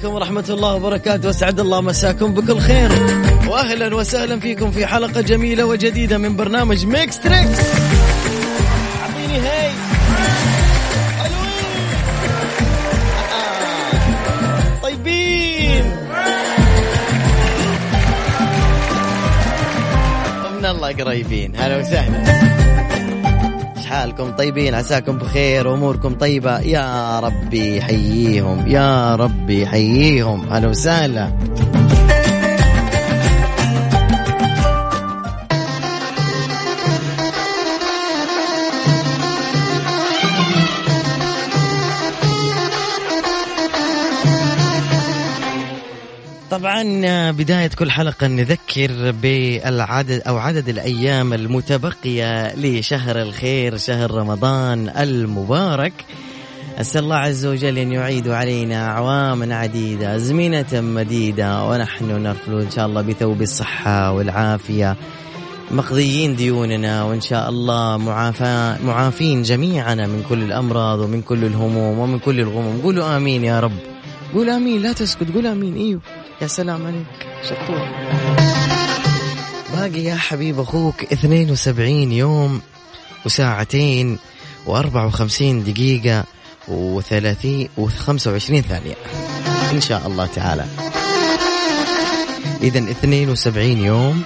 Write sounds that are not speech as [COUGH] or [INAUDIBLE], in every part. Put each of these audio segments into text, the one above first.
عليكم ورحمة الله وبركاته. واسعد الله مساكم بكل خير. واهلا وسهلا فيكم في حلقة جميلة وجديدة من برنامج Mix Trix أعطيني هي طيبين. من الله قريبين. هلا وسهلا. حالكم طيبين عساكم بخير واموركم طيبة. يا ربي حييهم يا ربي حييهم. أهلا وسهلا. طبعا بداية كل حلقة نذكر بالعدد أو عدد الأيام المتبقية لشهر الخير شهر رمضان المبارك. أسأل الله عز وجل أن يعيد علينا أعواما عديدة أزمنة مديدة ونحن نرفل إن شاء الله بثوب الصحة والعافية. مقضيين ديوننا وإن شاء الله معافى معافين جميعنا من كل الأمراض ومن كل الهموم ومن كل الغموم. قولوا آمين يا رب. قول آمين لا تسكت قول آمين إيوه. يا سلام عليك. شطور باقي يا حبيب أخوك 72 يوم وساعتين و54 دقيقة و30 و25 ثانية. إن شاء الله تعالى. إذا 72 يوم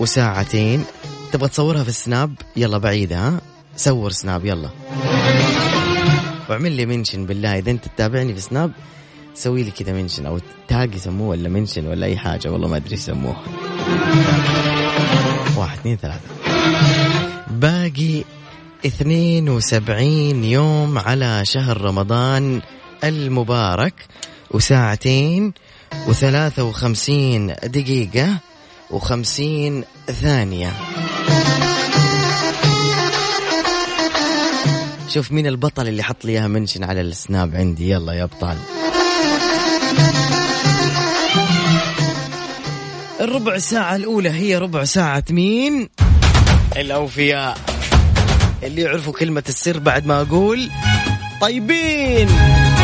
وساعتين. تبغى تصورها في السناب؟ يلا بعيدة ها؟ صور سناب يلا. واعمل لي mention بالله إذا أنت تتابعني في Snap. سوي لي كذا mention أو tag يسموه ولا mention ولا أي حاجة والله ما أدري يسموه. واحد اثنين ثلاثة. باقي 72 يوم على شهر رمضان المبارك وساعتين وثلاثة وخمسين دقيقة وخمسين ثانية. شوف مين البطل اللي حط لي إياها منشن على السناب عندي. يلا يا أبطال. الربع ساعة الأولى هي ربع ساعة مين؟ الأوفياء اللي يعرفوا كلمة السر بعد ما أقول طيبين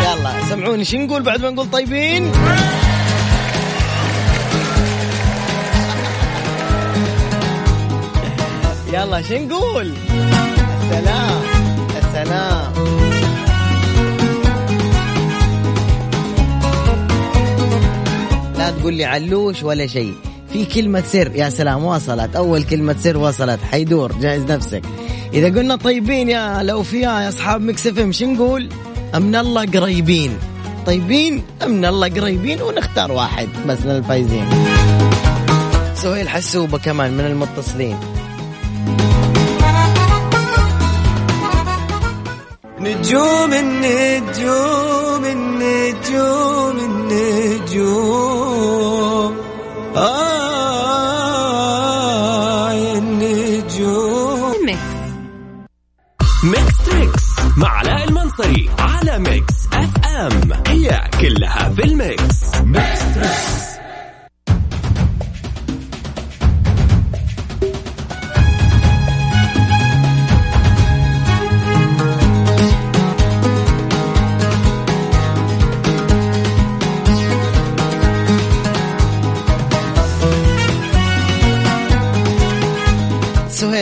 يلا سمعوني شو نقول بعد ما نقول طيبين؟ يلا شو نقول؟ السلام تقول لي علوش ولا شيء. في كلمة سر. يا سلام وصلت. أول كلمة سر وصلت. حيدور جاهز نفسك. إذا قلنا طيبين يا لو يا أصحاب Mix FM نقول؟ من الله قريبين. طيبين من الله قريبين ونختار واحد بس من الفايزين. سهيل حسوبة كمان من المتصلين. نجوم النجوم النجوم النجوم آه النجوم Mix. Mix Trix مع علاء المنصري على Mix FM. هي كلها في ال mix. Mix Trix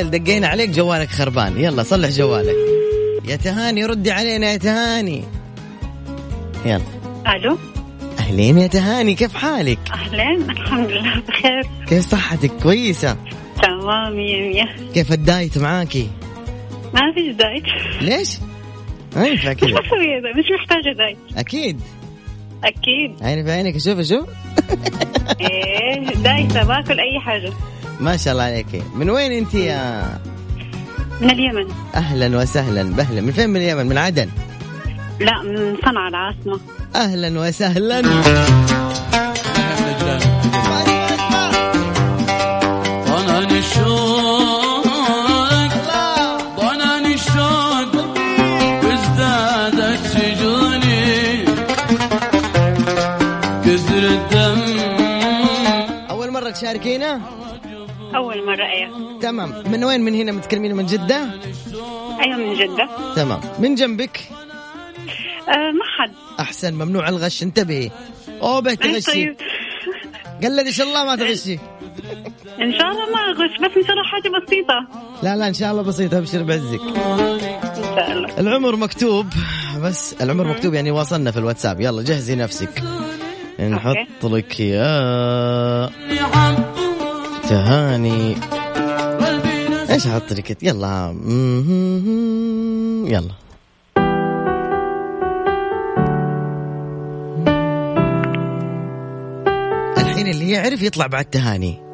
دقينا عليك جوالك خربان. يلا صلح جوالك. يا تهاني ردي علينا يا تهاني. يلا. ألو؟ أهلين يا تهاني كيف حالك؟ أهلين الحمد لله بخير. كيف صحتك؟ كويسة؟ تمام مية مية. كيف ال diet معاكي؟ ما فيش diet. ليش؟ ما ينفع مش كذا diet مش محتاجة diet. أكيد. أكيد. عيني في عينك أشوف أشوف إيه دايتة باكل أي حاجة. ما شاء الله عليك. من وين انت يا من اليمن. أهلا وسهلا. بهلا. من فين من اليمن؟ من عدن؟ لا من صنعاء العاصمة. أهلا وسهلا. تشاركينا؟ أول مرة أيوة. تمام. من وين؟ من هنا متكلمين من جدة؟ أيوة من جدة. تمام. من جنبك؟ آه ما حد أحسن ممنوع الغش. انتبهي. به أي تغشي. طيب. قلدش الله ما تغشي. إن شاء الله ما أغش بس إن شاء الله حاجة بسيطة. لا لا إن شاء الله بسيط أبشر بعزك. إن شاء الله. العمر مكتوب بس العمر مكتوب يعني واصلنا في الواتساب. يلا جهزي نفسك. نحط لك يا تهاني. إيش أحط لك يلا. يلا. الحين اللي يعرف يطلع بعد تهاني.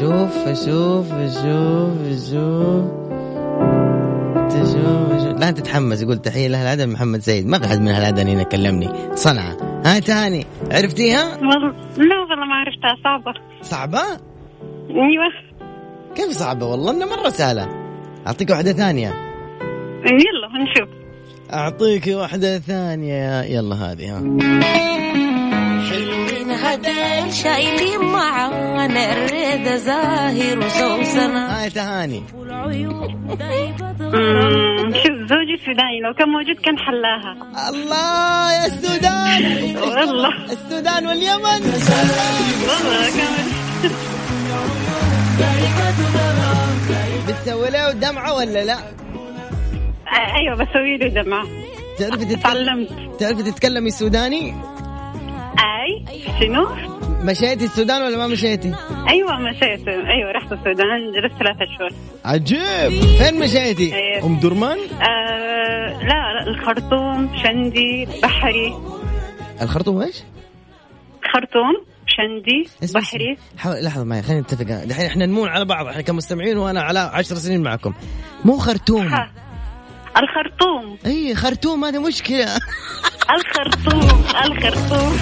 جاوب بشوف أشوف أشوف أشوف. تشوف أشوف. لا تتحمس يقول تحية لأهل عدن محمد سيد ما في حد من أهل عدن هنا كلمني. صنعاء ها تهاني عرفتيها؟ والله لا والله ما عرفتها. صعبة. صعبة؟ أيوه. كيف صعبة؟ والله إنها مرة سهلة. أعطيك واحدة ثانية. يلا نشوف. أعطيك واحدة ثانية. يلا هذه ها. هديل شايلين معانا الرضا زاهر وسوسنة هاي تهاني شوف زوجي سوداني لو كان موجود كان حلاها. الله يا السودان. والله. السودان واليمن. والله بتسوي له دمعة ولا لا؟ أيوه بسوي له دمعة. تعرفي تتكلم تعرفي تتكلمي سوداني؟ أي شنو؟ مشيتي السودان ولا ما مشيتي؟ أيوه مشيت أيوه رحت السودان جلست ثلاثة شهور عجيب فين مشيتي؟ إيه. أم درمان؟ آه لا لا الخرطوم شندي بحري الخرطوم إيش؟ خرطوم شندي اسمع، بحري اسمع. حاول لحظة معي خلينا نتفق دحين إحنا نمون على بعض إحنا كمستمعين وأنا على عشر سنين معكم مو خرطوم ها. الخرطوم. إي خرطوم هذا مشكلة. الخرطوم الخرطوم.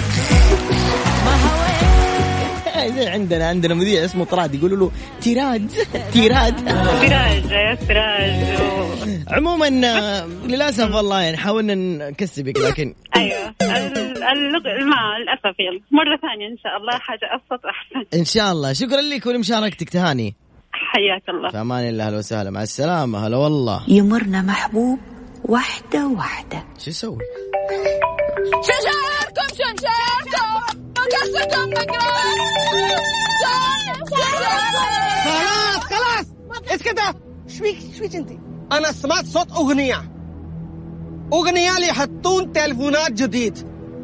زي عندنا عندنا مذيع اسمه طراد يقولوا له تيراد تيراد. سراج يا سراج عموما للأسف والله يعني حاولنا نكسبك لكن أيوه مع الاسف يلا. مرة ثانية إن شاء الله حاجة أبسط أحسن. إن شاء الله. شكرا لك ولمشاركتك تهاني. حياك الله. في أمان الله أهلا وسهلا. مع السلامة. هلا والله. يمرنا محبوب واحدة واحدة شو يسوي؟ شجركم شجركم وقصكم خلاص خلاص. اسكت شويك شويك أنت؟ أنا سمعت صوت أغنية. أغنية ليحطون تلفونات جديد.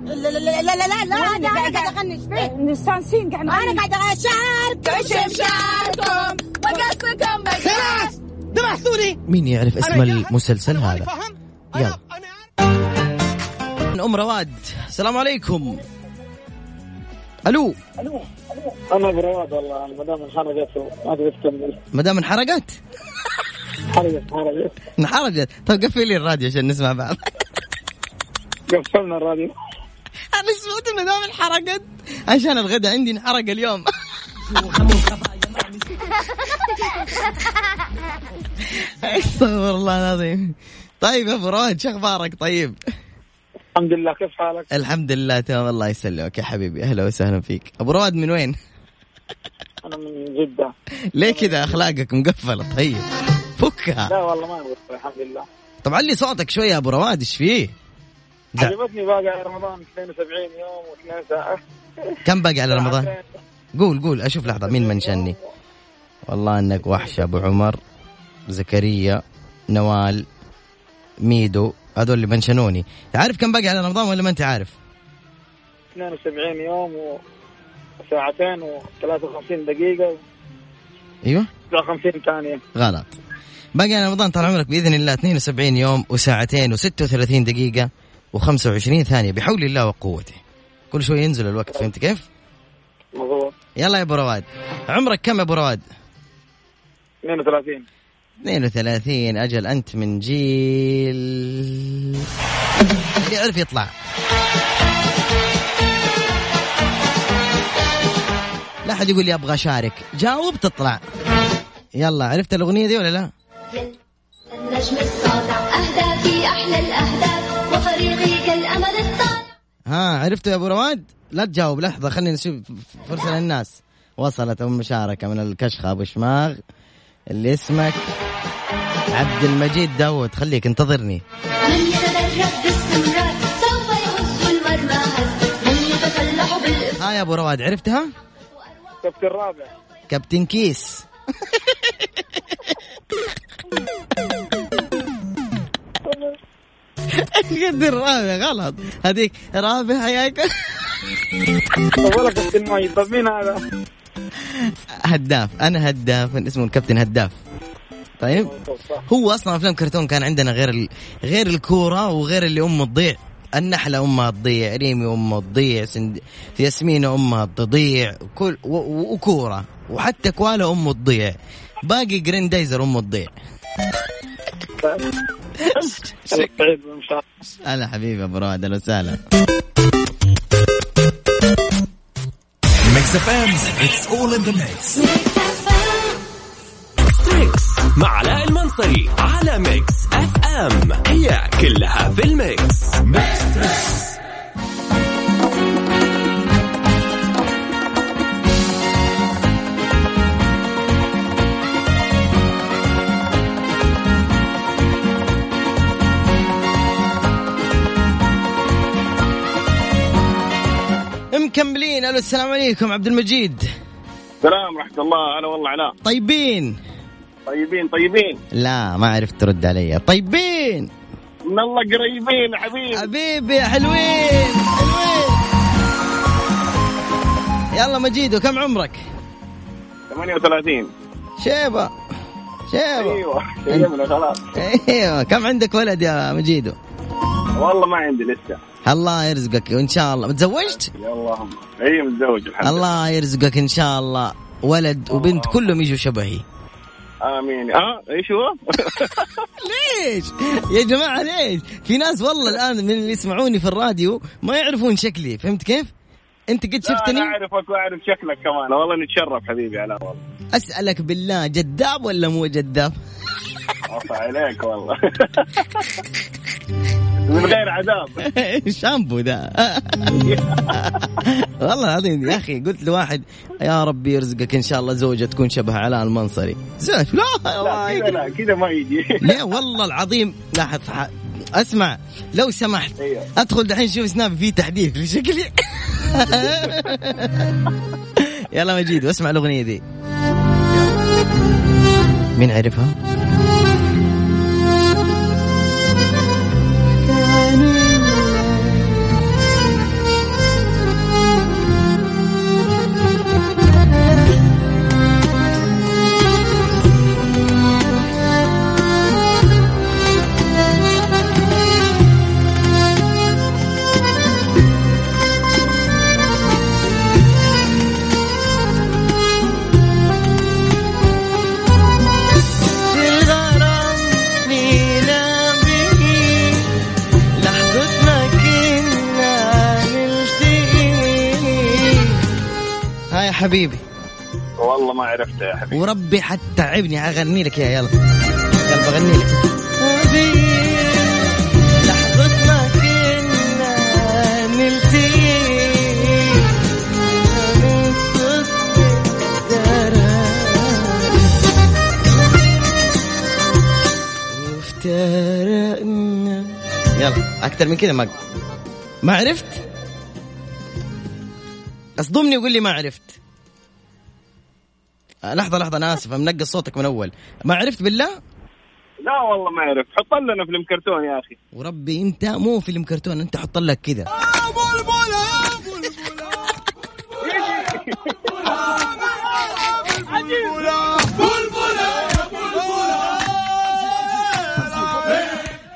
لا لا لا لا لا لا أنا قاعدة أغني إيش فيك؟ مستانسين قاعد أنا قاعدة أشاركم شمشاركم وقصكم خلاص ذبحتوني مين يعرف اسم المسلسل هذا؟ يلا. أنا أنا ام رواد السلام عليكم ألو أنا برواد والله المدام انحرقت ما تقدر تكمل مدام انحرقت حرقت حرقت انحرقت طيب قفلي لي الراديو عشان نسمع بعض قفلنا الراديو أنا سمعت المدام انحرقت عشان الغداء عندي انحرق اليوم. استغفر الله العظيم. طيب يا ابو رواد شو أخبارك؟ طيب. الحمد لله كيف حالك؟ الحمد لله تمام. الله يسلمك يا حبيبي. أهلا وسهلا فيك. أبو رواد من وين؟ أنا من جدة. ليه كذا؟ أخلاقك مقفلة. طيب. فكها. لا والله ما الحمد لله. طب علي صوتك شوية يا أبو رواد إيش فيه. عجبتني باقي رمضان 72 يوم و2 ساعة. كم باقي على رمضان. [LAUGHS] قول قول أشوف لحظة مين منشني؟ والله إنك وحش أبو عمر زكريا نوال ميدو هذول اللي منشنوني. تعرف كم باقي على رمضان ولا ما أنت عارف؟ 72 يوم وساعتين و53 دقيقة. أيوه. و 50 ثانية. غلط. باقي على رمضان طال عمرك بإذن الله 72 يوم وساعتين و36 دقيقة. و25 ثانية بحول الله وقوته. كل شوي ينزل الوقت فهمت كيف؟ مضبوط يلا يا أبو رواد. عمرك كم يا أبو رواد؟ 32 32 أجل أنت من جيل. اللي يعرف يطلع. لا أحد يقول لي أبغى أشارك. جاوب تطلع. يلا عرفت الأغنية دي ولا لا؟ ها عرفتوا يا أبو رواد؟ لا تجاوب لحظة خلينا نشوف فرصة للناس. وصلت المشاركه من الكشخة أبو شماغ اللي اسمك عبد المجيد داود خليك انتظرني. من يتدرب باستمرار سوف يهز المرمى هز. من يتسلح بالإفراط ها يا أبو رواد عرفتها؟ كابتن رابع. كابتن كيس. [LAUGHS] قد الرابع غلط. هذيك رابع ياك ولا كابتن ماي طب مين هذا؟ هداف. أنا هداف من اسمه الكابتن هداف. طيب؟ هو أصلا أفلام كرتون كان عندنا غير ال... غير الكورة وغير اللي أمه تضيع. النحلة أمها تضيع ريمي أمها تضيع سند... ياسمين أمها تضيع كل و... و... وكورة. وحتى كوالا أمه تضيع. باقي جريندايزر أمه تضيع. هلا حبيبي أبو رواد أهلا وسهلا. Mix FM it's all in the mix مع علاء المنصري على Mix FM هي كلها في ال mix. Mix مكملين. ألو السلام عليكم عبد المجيد. السلام ورحمه الله. هلا والله علاء طيبين؟ طيبين طيبين. لا ما عرفت ترد علي. طيبين. من الله قريبين حبيبي. حبيبي يا حلوين حلوين. يلا مجيدو كم عمرك؟ 38 شيبة شيبة. أيوه شيبنا خلاص. أيوه كم عندك ولد يا مجيدو والله ما عندي لسه. الله يرزقك وإن شاء الله. تزوجت يا اللهم. إي متزوج الحمد لله. الله يرزقك إن شاء الله. ولد وبنت كلهم يجوا شبهي. آمين. آه إيش هو؟ [LAUGHS] ليش؟ يا جماعة ليش؟ في ناس والله الآن من اللي يسمعوني في الراديو ما يعرفون شكلي. فهمت كيف؟ أنت قد شفتني؟ أنا أعرفك واعرف شكلك كمان. والله نتشرف حبيبي علاء والله. أسألك بالله جذاب ولا مو جذاب؟ عفا عليك والله. [LAUGHS] من غير عذاب. [LAUGHS] شامبو ده. [LAUGHS] والله العظيم يا أخي قلت لواحد يا ربي يرزقك إن شاء الله زوجة تكون شبه علاء المنصري. زوج لا لا لا كذا ما يجي. [LAUGHS] لا والله العظيم لاحظ أسمع لو سمحت أيوه. أدخل دحين شوف سنابي فيه تحديث لشكلي يلا مجيد واسمع الأغنية دي. مين عرفها؟ حبيبي. والله ما عرفته يا حبيبي. وربي حتعبني أغني لك يا يلا. يلا بغني لك. لحظة ما كنا نلتقي وافترقنا يلا أكثر من كذا ما ما عرفت؟ اصدمني وقول لي ما عرفت. آه، لحظة لحظة أنا آسف منقص صوتك من أول. ما عرفت بالله؟ لا والله ما عرفت. حط لنا فيلم كرتون يا أخي. وربي أنت مو فيلم كرتون أنت حط لك كذا.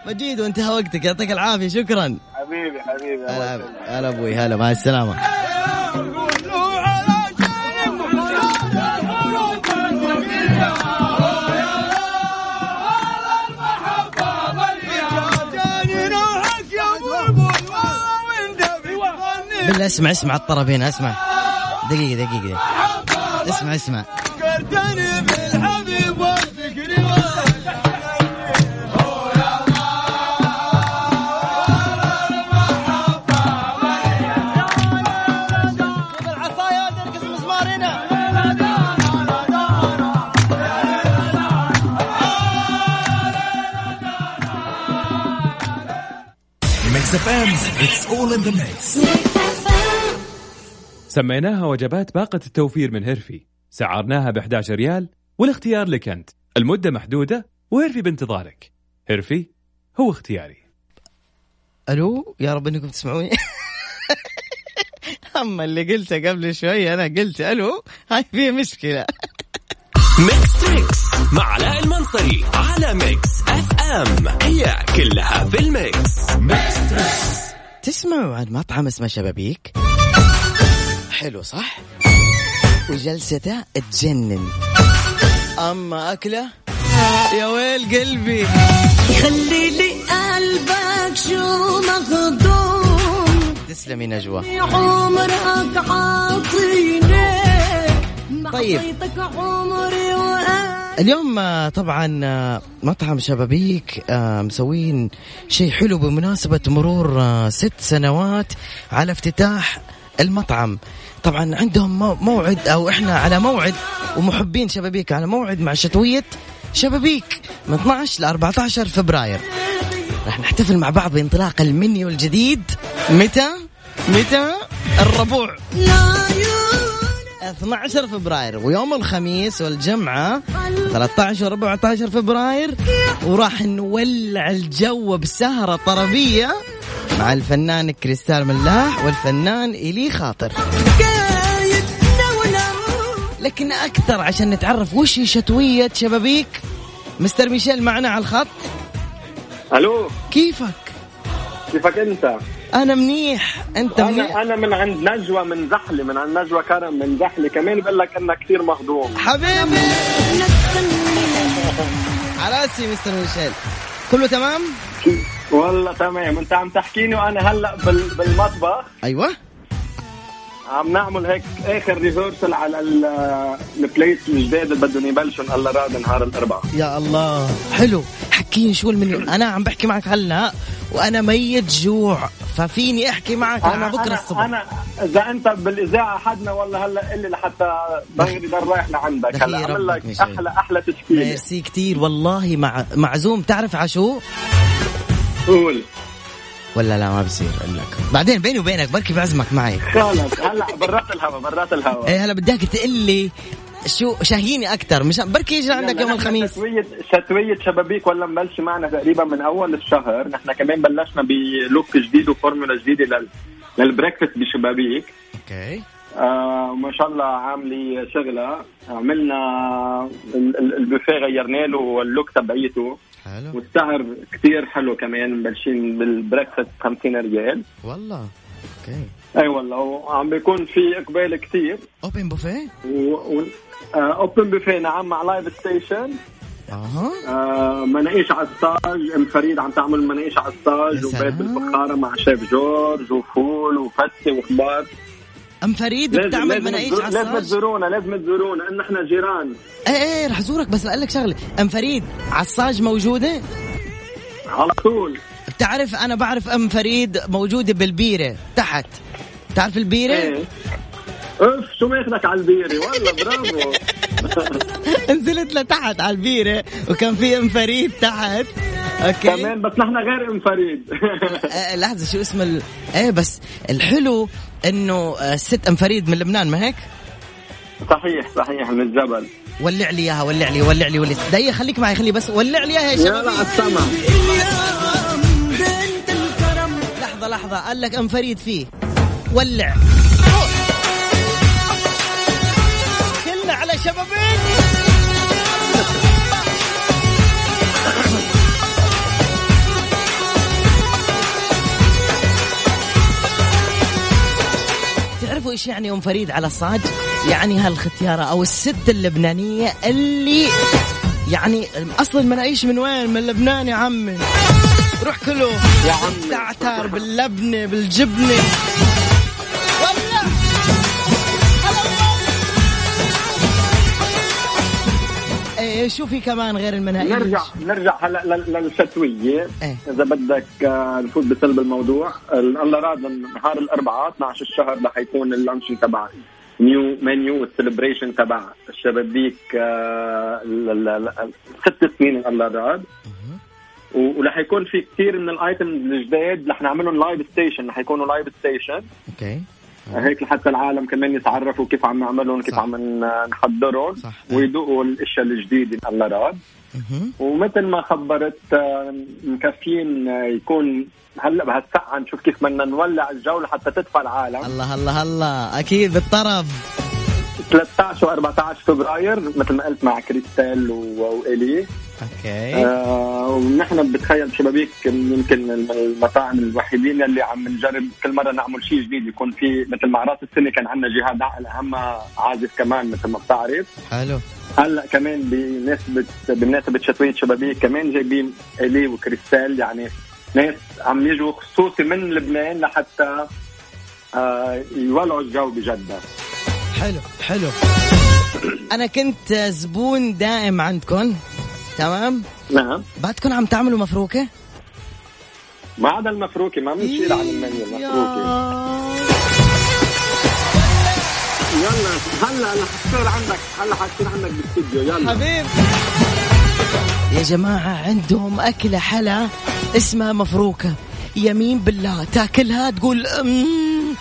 مجيد وانتهى وقتك. يعطيك العافية شكرا. حبيبي حبيبي. هلا أبوي هلا مع السلامة. بالله اسمع اسمع الطرفين اسمع دقيقة دقيقة. اسمع اسمع Mix FM. It's all in the mix سميناها وجبات باقة التوفير من هيرفي. سعرناها ب 11 ريال والاختيار لك أنت. المدة محدودة وهيرفي بانتظارك. هيرفي هو اختياري. ألو؟ يا رب إنكم تسمعوني. [LAUGHS] أما اللي قلته قبل شوي أنا قلت ألو؟ هاي في مشكلة. Mix Trix مع علاء المنصري على Mix FM. هي كلها في ال mix. Mix تسمعوا عن مطعم اسمه شبابيك؟ حلو صح؟ وجلسته تجنن. أما أكلة؟ يا ويل قلبي. خلي لي قلبك شو مخدوم. تسلمي نجوى. عمرك عاطيني. طيب. عمري اليوم آه، طبعا آه، مطعم شبابيك آه، مسوين شيء حلو بمناسبة مرور ست سنوات على افتتاح المطعم طبعا عندهم مو- موعد أو إحنا على موعد ومحبين شبابيك على موعد مع شتوية شبابيك من 12 ل 14 فبراير راح نحتفل مع بعض بانطلاق المنيو الجديد متى؟ متى؟ الربوع 12 فبراير ويوم الخميس والجمعة 13 و 14 فبراير وراح نولع الجو بسهرة طربية مع الفنان كريستال ملاح والفنان إلي خاطر لكن أكثر عشان نتعرف وش هي شتوية شبابيك مستر ميشيل معنا على الخط ألو كيفك؟ كيفك أنت؟ أنا منيح. أنت منيح. أنا أنا من عند نجوى من زحله من عند نجوى كرم من زحله كمان بقول لك إنك كثير مهضوم. حبيبي. على رأسي مستر ميشيل. كله تمام؟ والله تمام. أنت عم تحكيني وأنا هلأ بال... بالمطبخ. أيوه. عم نعمل هيك آخر ريهرسل على ال- البليت الجداد اللي بدهم يبلشوا الله راد نهار الأربعاء. يا الله. حلو. حكيني شو المنيو. أنا عم بحكي معك هلأ وأنا ميت جوع. ففيني أحكي معك أنا بكرة أنا, الصبح. أنا إذا أنت بالإذاعة حدنا والله هلأ قل لي لحتى دغري رايح لعندك. هلأ اعمل لك. أحلى أحلى تشكيله ميرسي كتير والله. مع معزوم. تعرف عشو قول. ولا لا ما بصير أقول لك بعدين بيني وبينك بركي بعزمك معي. خلص هلا برات الهوا برات الهوا. إيه هلا بدك تقول لي شو شاهيني أكثر مش بركي يجي عندك يوم الخميس؟ شتوية شتوية شبابيك ولا مبلشة معنا تقريبا من أول الشهر. نحن كمان بلشنا ب look جديد وفورمولا جديدة لل... لل breakfast بشبابيك. أوكي. آه ما شاء الله عاملة شغلة. عملنا ال- ال- البوفيه غيرنا له ال look تبعيته. حلو. والسعر كتير حلو كمان مبلشين بال breakfast 50 ريال. والله. أوكي. أي والله وعم بيكون في إقبال كتير. open buffet و... open buffet نعم مع live station أها. آه مناقيش على الصاج. أم فريد عم تعمل مناقيش على الصاج. يا وبيت سلام. بالفخارة مع شيف جورج وفول وفتة وخبار. أم فريد بتعمل مناقيش على لازم تزورونا لازم تزورونا ان إحنا جيران. إيه إيه رح أزورك بس بقول لك شغلة. أم فريد ع الصاج موجودة؟ على طول. بتعرف أنا بعرف أم فريد موجودة بالبيرة تحت. تعرف البيرة؟ إيه. اف شو ماخذك على البيري والله برافو. [LAUGHS] نزلت لتحت على البيرة وكان في أم فريد تحت. أوكي. كمان بس نحن غير أم فريد. آه لحظة شو اسم ال... إيه بس الحلو إنه آه، الست أم فريد من لبنان ما هيك؟ صحيح صحيح من الجبل. ولع لي إياها ولع لي ولع لي ولع دقيقة خليك معي خلي بس ولع لي إياها يا شباب. يلا السما. لحظة لحظة قال لك أم فريد فيه ولع. كلنا على شبابين. إيش يعني ام فريد على الصاج يعني هالختيارة أو الست اللبنانية اللي يعني أصلا مناقيش من وين؟ من لبنان يا عمي. روح كله يا عمي. بالزعتر باللبنة بالجبنة. إيه شو في كمان غير المناقيش نرجع نرجع هلا لل- للشتويه إيه. إذا بدك آه، نفوت بصلب الموضوع الله راد نهار الأربعاء 12 الشهر رح يكون ال launching تبع new menu وال celebration تبع الشبابيك آه، ست سنين الله راد. ورح يكون في كثير من ال items الجداد رح نعملهم live station رح يكونوا live station أوكي. هيك لحتى العالم كمان يتعرفوا كيف عم نعملهم كيف. عم نحضرهم. ويذوقوا الأشياء الجديدة الله راد. ومثل ما خبرت آه، مكفين آه، يكون هلا بهالسقعه نشوف كيف بدنا نولع الجو لحتى تدفى العالم الله الله الله أكيد بالطرب 13 و14 فبراير مثل ما قلت مع كريستال و- وإلي أوكي. آه ونحن بتخيل شبابيك يمكن المطاعم الوحيدين اللي عم نجرب كل مرة نعمل شيء جديد. يكون في مثل مع راس السنة كان عندنا جهاد عقل أهم عازف كمان مثل ما بتعرف. حلو. هلأ كمان بمناسبه بمناسبه شتوية شبابيك كمان جايبين الي وكريستال. يعني ناس عم يجوا خصوصي من لبنان لحتى آه يولعوا الجو بجدة. حلو حلو. أنا كنت زبون دائم عندكم تمام؟ نعم. بعدكم عم تعملوا مفروكة؟ ما عدا المفروكة ما بنشيل عن المنيو المفروكه يلا هلا هلا حتصير عندك هلا حتصير عندك بالاستديو يلا. حبيب. يا جماعة عندهم أكلة حلا اسمها مفروكة. يمين بالله تاكلها تقول أمم.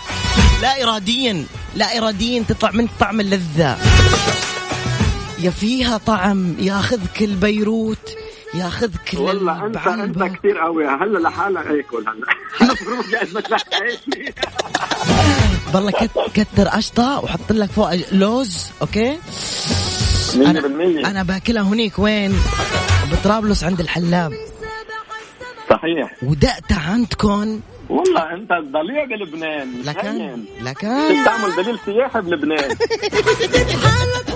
لا إراديا لا إراديا تطلع منك طعم اللذة. يا فيها طعم ياخذك البيروت ياخذك والله انت. أنت كثير قوي. هلا لحالك اكل هلا [LAUGHS] تلاقي [LAUGHS] والله كت كتر قشطة وحط لك فوق لوز أوكي؟ 100% أنا باكلها هنيك وين؟ بطرابلس عند الحلاب. صحيح. ودقت عندكم والله أنت ضليع بلبنان لكن. لكن تعمل دليل سياحي بلبنان. [LAUGHS]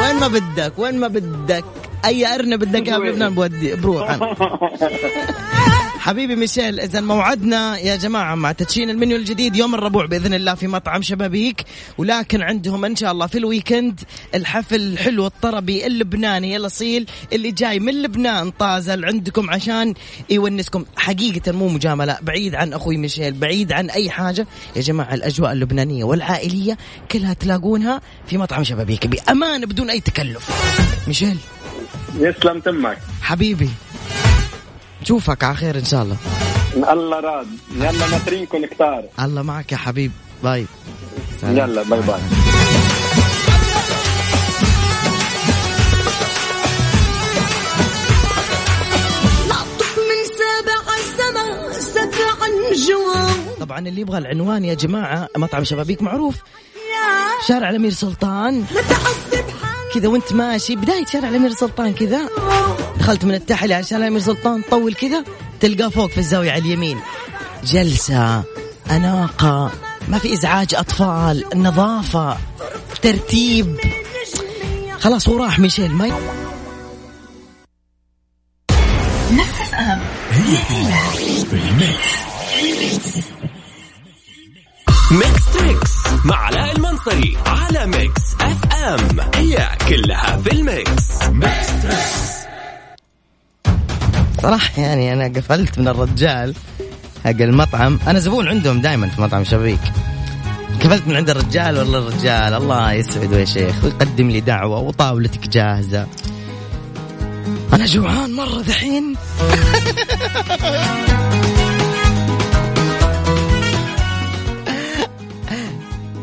وين ما بدك وين ما بدك أي أرنب بدك اياه بلبنان بودي بروح أنا. [LAUGHS] حبيبي ميشيل اذا موعدنا يا جماعة مع تدشين المنيو الجديد يوم الربوع بإذن الله في مطعم شبابيك ولكن عندهم إن شاء الله في الويكند الحفل الحلو الطربي اللبناني الأصيل اللي جاي من لبنان طازل عندكم عشان يونسكم. حقيقة مو مجاملة بعيد عن أخوي ميشيل بعيد عن أي حاجة. يا جماعة الأجواء اللبنانية والعائلية كلها تلاقونها في مطعم شبابيك بأمان بدون أي تكلف. ميشيل. يسلم تمك. حبيبي. نشوفك على خير إن شاء الله. الله راد. يلا ناطرينكم كتار الله معك يا حبيب. bye. سلام. يلا bye bye. طبعا اللي يبغى العنوان يا جماعة مطعم شبابيك معروف. شارع الأمير سلطان. كذا وانت ماشي. بداية شارع الأمير سلطان كذا. دخلت من التحلي على شارع الامير سلطان طول كذا تلقاه فوق في الزاوية على اليمين. جلسة أناقة ما في إزعاج أطفال نظافة ترتيب. خلاص هو راح ميشيل ما ي- Mix Trix مع علاء المنصري على Mix FM هي كلها في ال mix. Mix Trix صراحة يعني أنا قفلت من الرجال حق المطعم. أنا زبون عندهم دائما في مطعم شبيك. قفلت من عند الرجال والله الرجال؟ الله يسعده يا شيخ. ويقدم لي دعوة وطاولتك جاهزة. أنا جوعان مرة ذحين.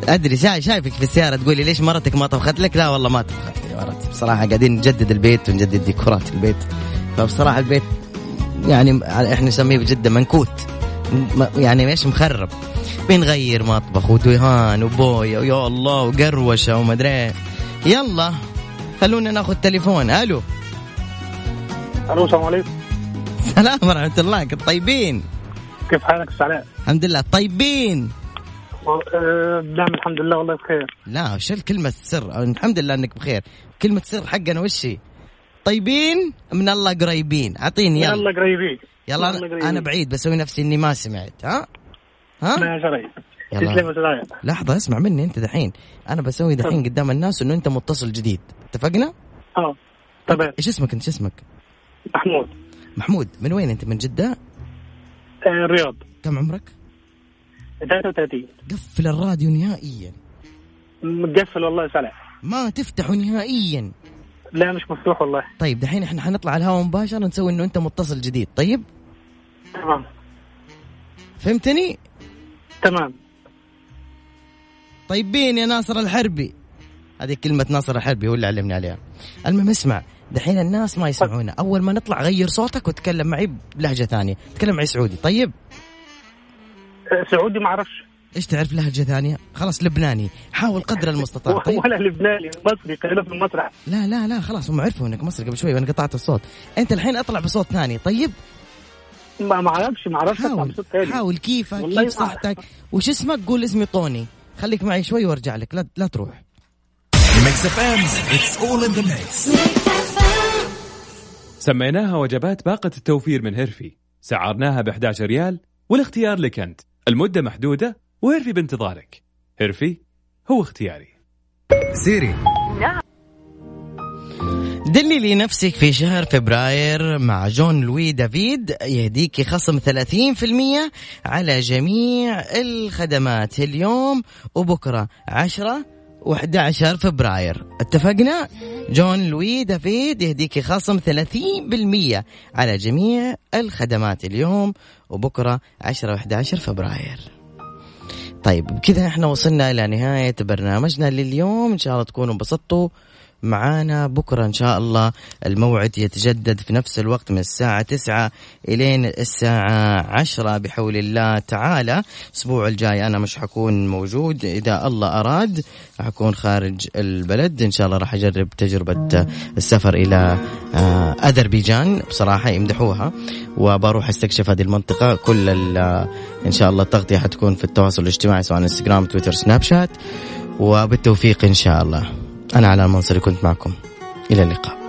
أدري شايف شايفك في السيارة تقولي ليش مرتك ما طبخت لك؟ لا والله ما طبخت لي مرتي. بصراحة قاعدين نجدد البيت ونجدد ديكورات البيت. فبصراحة البيت يعني إحنا نسميه بجدة منكوت. يعني إيش؟ مخرب. بنغير مطبخ ودهان وبوية ويا الله وقروشة ومدري. يلا خلونا ناخذ تليفون. ألو. ألو السلام عليكم. سلام ورحمة الله. كيف طيبين؟ كيف حالك؟ أستاذ علاء؟ الحمد لله. طيبين. آه، نعم الحمد لله والله بخير. لا شو الكلمة السر الحمد لله إنك بخير. كلمة سر حقنا وش هي؟ طيبين من الله قريبين. أعطيني يلا. يلا قريبين. يلا أنا, قريبين. أنا بعيد بسوي نفسي إني ما سمعت. ها؟ ها؟ يلا. لحظة اسمع مني أنت دحين. أنا بسوي دحين قدام الناس إنه أنت متصل جديد. اتفقنا؟ آه. تمام. إيش اسمك؟ انت إيش اسمك؟ محمود. محمود. من وين أنت؟ من جدة؟ آه، الرياض. كم عمرك؟ 33 قفل الراديو نهائيا. مقفل والله سلع ما تفتحه نهائيا. لا مش مفتوح والله. طيب دحين إحنا حنطلع على الهواء مباشرة نسوي إنه أنت متصل جديد. طيب؟ تمام. فهمتني؟ تمام. طيبين يا ناصر الحربي. هذه كلمة ناصر الحربي هو اللي علمني عليها. المهم اسمع. دحين الناس ما يسمعونا. أول ما نطلع غير صوتك وتكلم معي بلهجة ثانية. تكلم معي سعودي. طيب؟ سعودي ما أعرفش. إيش تعرف لهجة ثانية؟ خلاص لبناني. حاول قدر المستطاع. طيب. ولا لبناني مصري خلينا في المسرح. لا لا لا خلاص هم عرفوا إنك مصري قبل شوي وأنا قطعت الصوت. أنت الحين أطلع بصوت ثاني. طيب؟ ما ما أعرفش ما أعرفش أطلع حاول بصوت تاني حاول كيفك كيف صحتك. وش اسمك؟ قول اسمي طوني. خليك معي شوي وأرجع لك. لا لا تروح. Mix FM it's all in the mix سميناها وجبات باقة التوفير من هيرفي. سعرناها ب 11 ريال والاختيار لك أنت. المدة محدودة وهيرفي بانتظارك؟ هيرفي هو اختياري. سيري. دللي نفسك في شهر فبراير مع جون لوي دافيد يهديك خصم 30% على جميع الخدمات اليوم وبكرة 10 و11 فبراير. اتفقنا؟ جون لوي دافيد يهديك خصم 30% على جميع الخدمات اليوم وبكرة 10 و11 فبراير. طيب بكذا إحنا وصلنا إلى نهاية برنامجنا لليوم. إن شاء الله تكونوا انبسطتوا. معانا. بكرة إن شاء الله الموعد يتجدد في نفس الوقت من الساعة تسعة إلين الساعة عشرة بحول الله تعالى. الأسبوع الجاي أنا مش حكون موجود. إذا الله أراد حكون خارج البلد. إن شاء الله راح أجرب تجربة السفر إلى آه، أذربيجان. بصراحة يمدحوها وبروح أستكشف هذه المنطقة. كل ال- إن شاء الله التغطية حتكون في التواصل الاجتماعي سواء انستغرام تويتر سناب شات وبالتوفيق إن شاء الله. أنا على المنصري كنت معكم. إلى اللقاء.